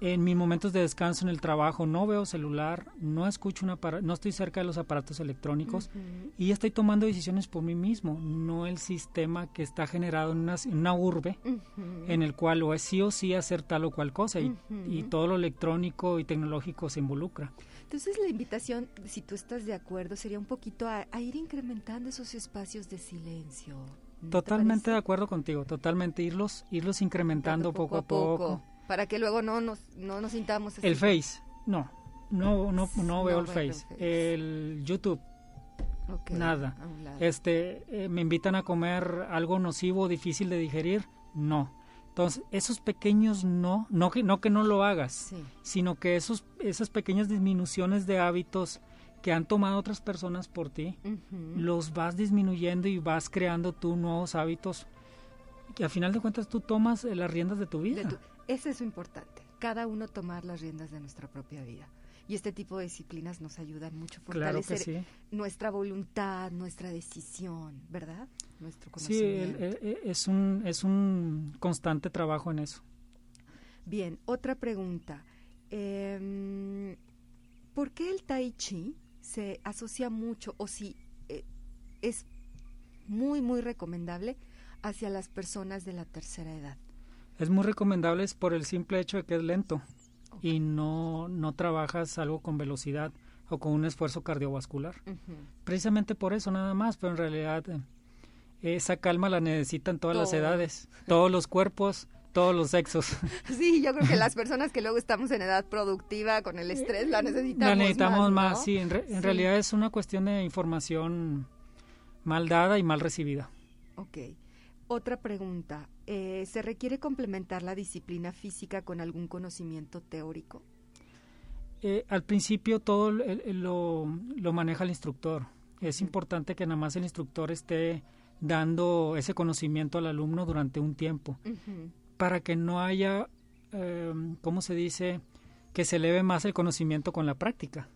C: En mis momentos de descanso en el trabajo no veo celular, no escucho una no estoy cerca de los aparatos electrónicos. Y estoy tomando decisiones por mí mismo, no el sistema que está generado en una, urbe
A: Ujú.
C: en el cual o es sí o sí hacer tal o cual cosa y, todo lo electrónico y tecnológico se involucra.
A: Entonces la invitación, si tú estás de acuerdo, sería un poquito a, a ir incrementando esos espacios de silencio. ¿No te
C: Totalmente de acuerdo contigo, totalmente irlos irlos incrementando poco, a poco.
A: Para que luego no nos, no nos sintamos así.
C: El Face, no, no no no
A: No
C: veo el Face. El YouTube,
A: Ok,
C: nada. este eh, me invitan a comer algo nocivo, difícil de digerir, no. Entonces, esos pequeños no, no que no que no lo hagas.
A: Sí.
C: sino que esos, esas pequeñas disminuciones de hábitos que han tomado otras personas por ti, los vas disminuyendo y vas creando tú nuevos hábitos que a final de cuentas tú tomas eh, las riendas de tu vida.
A: De tu- Eso es lo importante. Cada uno tomar las riendas de nuestra propia vida. Y este tipo de disciplinas nos ayudan mucho a
C: claro
A: fortalecer
C: sí.
A: nuestra voluntad, nuestra decisión, ¿verdad? Nuestro
C: Sí,
A: conocimiento.
C: el- el- es, un, es un constante trabajo en eso.
A: Bien, otra pregunta. Em, ¿Por qué el tai chi se asocia mucho o si eh, es muy, muy recomendable hacia las personas de la tercera edad?
C: Es muy recomendable es por el simple hecho de que es lento y no, no trabajas algo con velocidad o con un esfuerzo cardiovascular. Precisamente por eso nada más, pero en realidad eh, esa calma la necesitan todas las edades, todos los cuerpos, todos los sexos. [laughs]
A: Sí, yo creo que las personas que luego estamos en edad productiva con el estrés la necesitamos
C: la necesitamos más,
A: ¿no?
C: sí, en, re- en
A: Sí.
C: realidad es una cuestión de información mal dada y mal recibida.
A: Ok. Otra pregunta. Eh, ¿se requiere complementar la disciplina física con algún conocimiento teórico?
C: Eh, al principio todo lo, lo, maneja el instructor. Es importante que nada más el instructor esté dando ese conocimiento al alumno durante un tiempo para que no haya, eh, ¿cómo se dice? Que se eleve más el conocimiento con la práctica.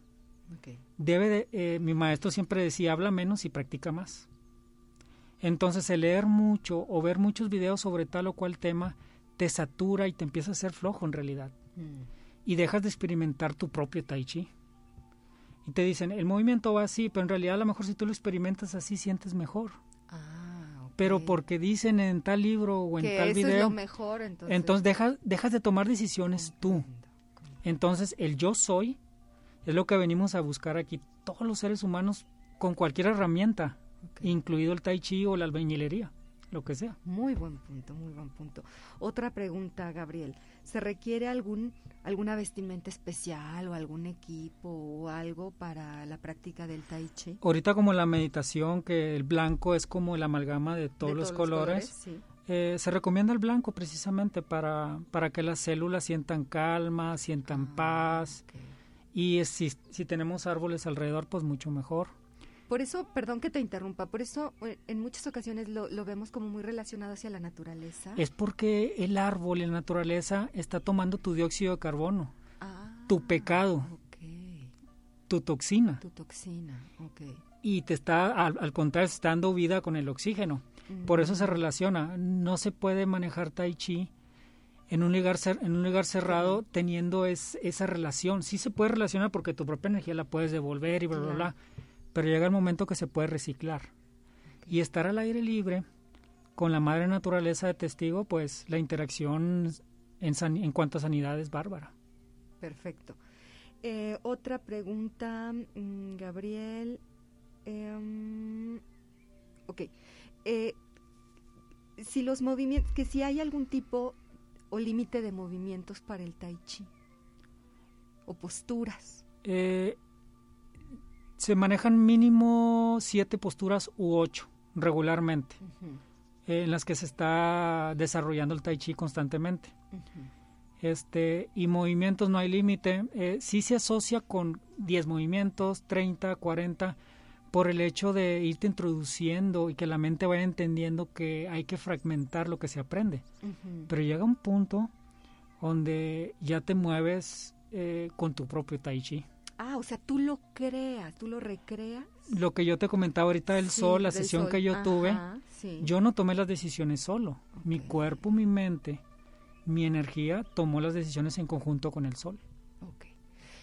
C: Debe de, eh, mi maestro siempre decía, habla menos y practica más. Entonces el leer mucho o ver muchos videos sobre tal o cual tema te satura y te empieza a ser flojo en realidad. Mm. Y dejas de experimentar tu propio tai chi. Y te dicen, el movimiento va así, pero en realidad a lo mejor si tú lo experimentas así sientes mejor. Ah, Pero porque dicen en tal libro o en tal video. Es
A: lo mejor, entonces.
C: Entonces dejas, dejas de tomar decisiones tú. Entonces el yo soy es lo que venimos a buscar aquí todos los seres humanos con cualquier herramienta incluido el tai chi o la albañilería, lo que sea.
A: Muy buen punto, muy buen punto. Otra pregunta, Gabriel. ¿Se requiere algún alguna vestimenta especial o algún equipo o algo para la práctica del tai chi?
C: Ahorita como la meditación, que el blanco es como la amalgama de todos, los, colores, eh, se recomienda el blanco precisamente para, para que las células sientan calma, sientan ah, paz. Y si, si tenemos árboles alrededor, pues mucho mejor.
A: Por eso, perdón que te interrumpa, por eso eh, en muchas ocasiones lo, vemos como muy relacionado hacia la naturaleza.
C: Es porque el árbol la naturaleza está tomando tu dióxido de carbono, ah, tu pecado, tu toxina.
A: Tu toxina, ok.
C: Y te está, al, contrario, está dando vida con el oxígeno. Por eso se relaciona. No se puede manejar tai chi en un lugar, en un lugar cerrado teniendo es, esa relación. Sí se puede relacionar porque tu propia energía la puedes devolver y bla, bla, bla pero llega el momento que se puede reciclar. Y estar al aire libre, con la madre naturaleza de testigo, pues la interacción en, en cuanto a sanidad es bárbara.
A: Perfecto. Eh, otra pregunta, mm, Gabriel. Em, ok. Eh, si los movimientos, que si hay algún tipo o límite de movimientos para el tai chi o posturas.
C: Eh, se manejan mínimo siete posturas u ocho regularmente, en las que se está desarrollando el tai chi constantemente. Este, y movimientos no hay límite. Eh, sí se asocia con 10 movimientos, 30, 40, por el hecho de irte introduciendo y que la mente vaya entendiendo que hay que fragmentar lo que se aprende. Pero llega un punto donde ya te mueves eh, con tu propio tai chi.
A: Ah, o sea, tú lo creas, tú lo recreas.
C: Lo que yo te comentaba ahorita del sol, la sesión que yo tuve, yo no tomé las decisiones solo. Mi cuerpo, mi mente, mi energía tomó las decisiones en conjunto con el sol.
A: Ok.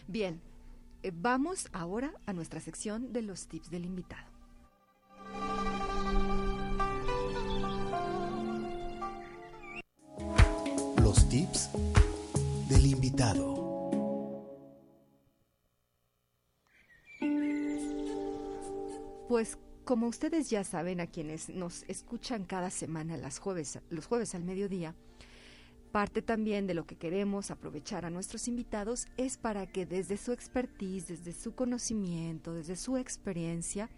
A: Bien, eh, vamos ahora a nuestra sección de los tips del invitado.
B: Los tips
A: Pues como ustedes ya saben, a quienes nos escuchan cada semana jueves, los jueves al mediodía, parte también de lo que queremos aprovechar a nuestros invitados es para que desde su expertise, desde su conocimiento, desde su experiencia,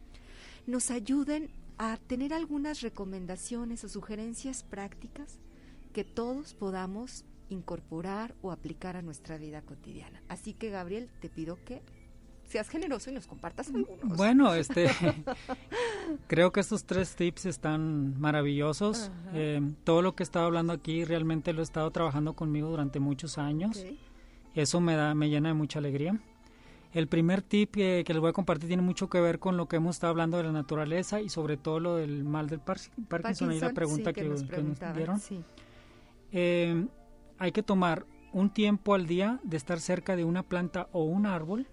A: nos ayuden a tener algunas recomendaciones o sugerencias prácticas que todos podamos incorporar o aplicar a nuestra vida cotidiana. Así que Gabriel, te pido que seas generoso y nos compartas algunos.
C: Bueno, este, [laughs] creo que estos tres tips están maravillosos. Eh, todo lo que he estado hablando aquí realmente lo he estado trabajando conmigo durante muchos años. Eso me da, me llena de mucha alegría. El primer tip que, les voy a compartir tiene mucho que ver con lo que hemos estado hablando de la naturaleza y sobre todo lo del mal del Parkinson, y la pregunta que, nos, dieron. Eh, hay que tomar un tiempo al día de estar cerca de una planta o un árbol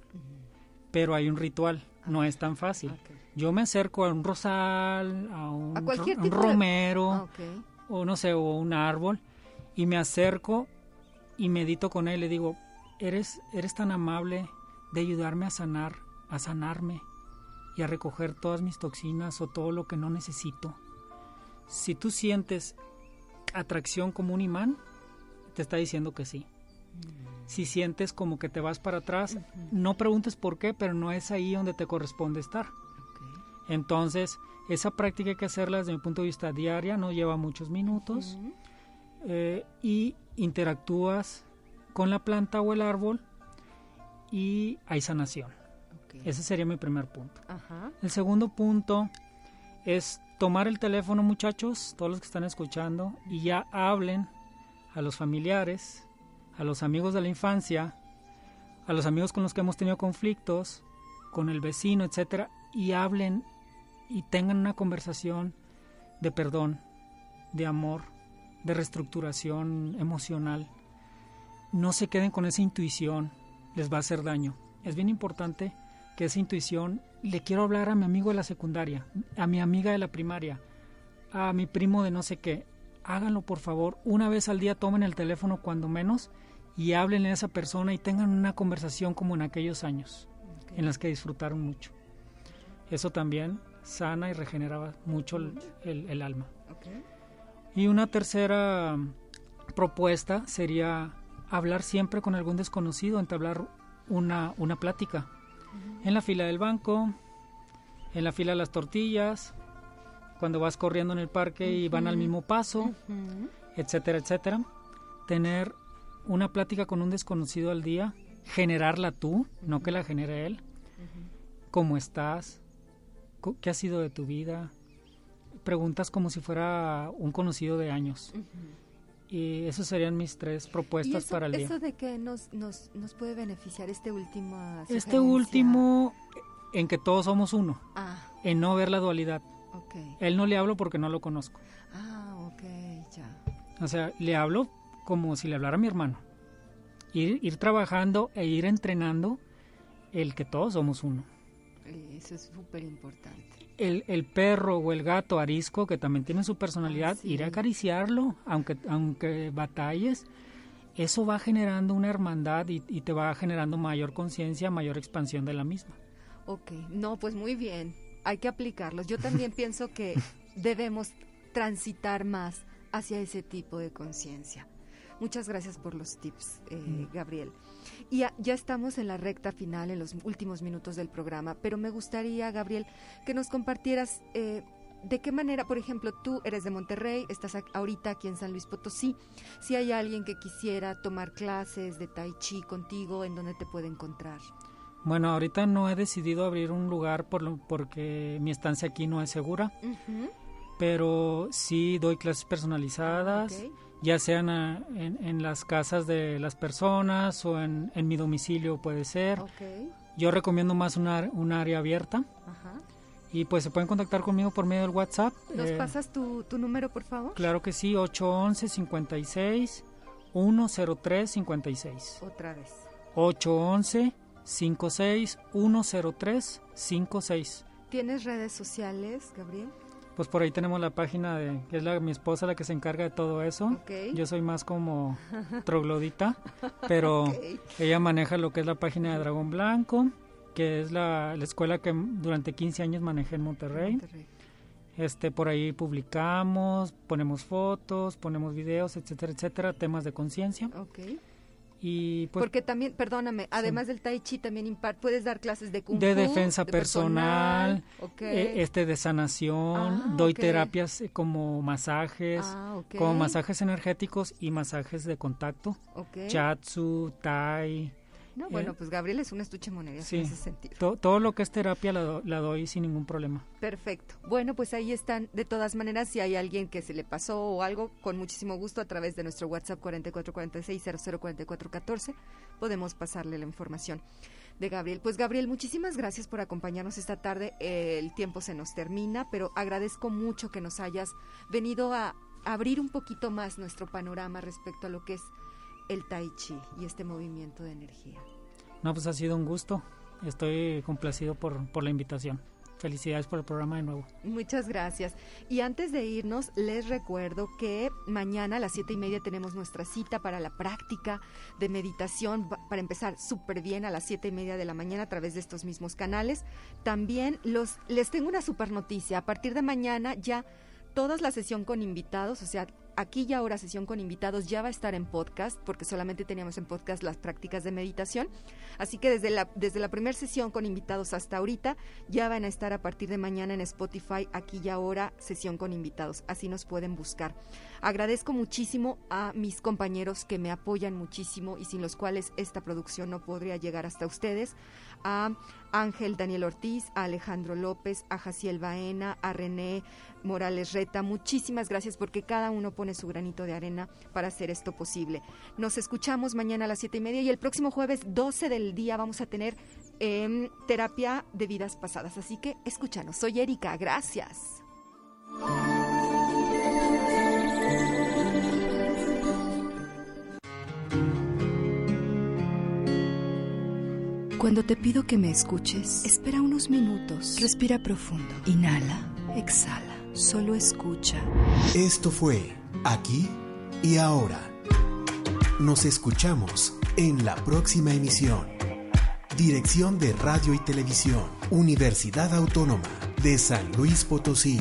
C: pero hay un ritual, no es tan fácil. Yo me acerco a un rosal, a un, romero, ah, o no sé, o un árbol, y me acerco y medito con él, le digo, eres, eres tan amable de ayudarme a sanar, a sanarme y a recoger todas mis toxinas o todo lo que no necesito. Si tú sientes atracción como un imán, te está diciendo que sí. Si sientes como que te vas para atrás, no preguntes por qué, pero no es ahí donde te corresponde estar. Entonces, esa práctica hay que hacerla desde mi punto de vista diaria, no lleva muchos minutos. eh, y interactúas con la planta o el árbol y hay sanación. Ese sería mi primer punto.
A: Ajá.
C: El segundo punto es tomar el teléfono, muchachos, todos los que están escuchando, y ya hablen a los familiares, a los amigos de la infancia, a los amigos con los que hemos tenido conflictos, con el vecino, etcétera, y hablen y tengan una conversación de perdón, de amor, de reestructuración emocional. No se queden con esa intuición, les va a hacer daño. Es bien importante que esa intuición le quiero hablar a mi amigo de la secundaria, a mi amiga de la primaria, a mi primo de no sé qué. Háganlo por favor, una vez al día tomen el teléfono cuando menos y hablen a esa persona y tengan una conversación como en aquellos años, en las que disfrutaron mucho. Eso también sana y regenera mucho el, el- el alma. Y una tercera propuesta sería hablar siempre con algún desconocido, entablar una, una plática. En la fila del banco, en la fila de las tortillas, cuando vas corriendo en el parque y van al mismo paso, etcétera, etcétera. Tener una plática con un desconocido al día, generarla tú, no que la genere él. ¿Cómo estás? ¿Qué ha sido de tu vida? Preguntas como si fuera un conocido de años. Y esas serían mis tres
A: ¿Y
C: propuestas
A: eso,
C: para el día.
A: eso de que nos, nos, nos puede beneficiar este último
C: Este último, en que todos somos uno,
A: Ah,
C: en no ver la dualidad.
A: ok.
C: Él no le hablo porque no lo conozco.
A: Ah, ok, ya.
C: O sea, le hablo como si le hablara a mi hermano. Ir, ir trabajando e ir entrenando el que todos somos uno.
A: Eso es súper importante.
C: El, el perro o el gato arisco, que también tiene su personalidad,
A: Ah, sí.
C: ir a acariciarlo, aunque, aunque batalles, eso va generando una hermandad y, y te va generando mayor conciencia, mayor expansión de la misma.
A: Ok, no, pues muy bien. Hay que aplicarlos. Yo también [laughs] pienso que debemos transitar más hacia ese tipo de conciencia. Muchas gracias por los tips, eh,
C: Mm.
A: Gabriel. Y ya, ya estamos en la recta final, en los últimos minutos del programa, pero me gustaría, Gabriel, que nos compartieras eh, de qué manera, por ejemplo, tú eres de Monterrey, estás ahorita aquí en San Luis Potosí. Si hay alguien que quisiera tomar clases de Tai Chi contigo, ¿en dónde te puede encontrar?
C: Bueno, ahorita no he decidido abrir un lugar por lo- porque mi estancia aquí no es segura, pero sí doy clases personalizadas,
A: Ok.
C: Ya sean a- en, en las casas de las personas o en, en mi domicilio puede ser.
A: Ok,
C: Yo recomiendo más un, ar- un área abierta
A: ajá.
C: y pues se pueden contactar conmigo por medio del WhatsApp.
A: ¿Nos
C: eh,
A: pasas tu, tu número, por favor?
C: Claro que sí, 811-56 103-56.
A: Otra vez.
C: 811-56-103-56.
A: ¿Tienes redes sociales, Gabriel?
C: Pues por ahí tenemos la página de, que es la, mi esposa la que se encarga de todo eso.
A: Ok.
C: Yo soy más como [laughs] troglodita, pero ella maneja lo que es la página de Dragón Blanco, que es la, la escuela que durante 15 años manejé en Monterrey.
A: Monterrey.
C: Este, por ahí publicamos, ponemos fotos, ponemos videos, etcétera, etcétera, temas de conciencia. Y pues
A: Porque también, perdóname, además del Tai Chi, también impar- puedes dar clases de Kung
C: de
A: Fu,
C: defensa
A: de
C: personal,
A: Ok.
C: eh, este de sanación,
A: Ah,
C: doy
A: ok.
C: terapias eh, como masajes,
A: Ah, ok.
C: como masajes energéticos y masajes de contacto, chatsu, tai,
A: No, bueno,
C: eh,
A: pues Gabriel es un estuche monedas
C: sí.
A: en ese sentido.
C: to- todo lo que es terapia la, do- la doy sin ningún problema.
A: Perfecto. Bueno, pues ahí están. De todas maneras, si hay alguien que se le pasó o algo, con muchísimo gusto a través de nuestro WhatsApp 4446-004414 podemos pasarle la información de Gabriel. Pues Gabriel, muchísimas gracias por acompañarnos esta tarde. Eh, El tiempo se nos termina, pero agradezco mucho que nos hayas venido a abrir un poquito más nuestro panorama respecto a lo que es el Tai Chi y este movimiento de energía.
C: No, pues ha sido un gusto. Estoy complacido por, por la invitación. Felicidades por el programa de nuevo.
A: Muchas gracias. Y antes de irnos, les recuerdo que mañana a las siete y media tenemos nuestra cita para la práctica de meditación, pa- para empezar súper bien a las siete y media de la mañana a través de estos mismos canales. También los, les tengo una super noticia. A partir de mañana ya toda la sesión con invitados, o sea, aquí y ahora sesión con invitados ya va a estar en podcast, porque solamente teníamos en podcast las prácticas de meditación. Así que desde la, desde la primera sesión con invitados hasta ahorita, ya van a estar a partir de mañana en Spotify, aquí y ahora, sesión con invitados. Así nos pueden buscar. Agradezco muchísimo a mis compañeros que me apoyan muchísimo y sin los cuales esta producción no podría llegar hasta ustedes. A Ángel Daniel Ortiz, a Alejandro López, a Jaciel Baena, a René Morales Reta. Muchísimas gracias porque cada uno pone su granito de arena para hacer esto posible. Nos escuchamos mañana a las siete y media y el próximo jueves 12 del día vamos a tener em, terapia de vidas pasadas. Así que escúchanos. Soy Erika. Gracias. Cuando te pido que me escuches, espera unos minutos, respira profundo, inhala, exhala, solo escucha.
B: Esto fue Aquí y Ahora. Nos escuchamos en la próxima emisión. Dirección de Radio y Televisión, Universidad Autónoma de San Luis Potosí.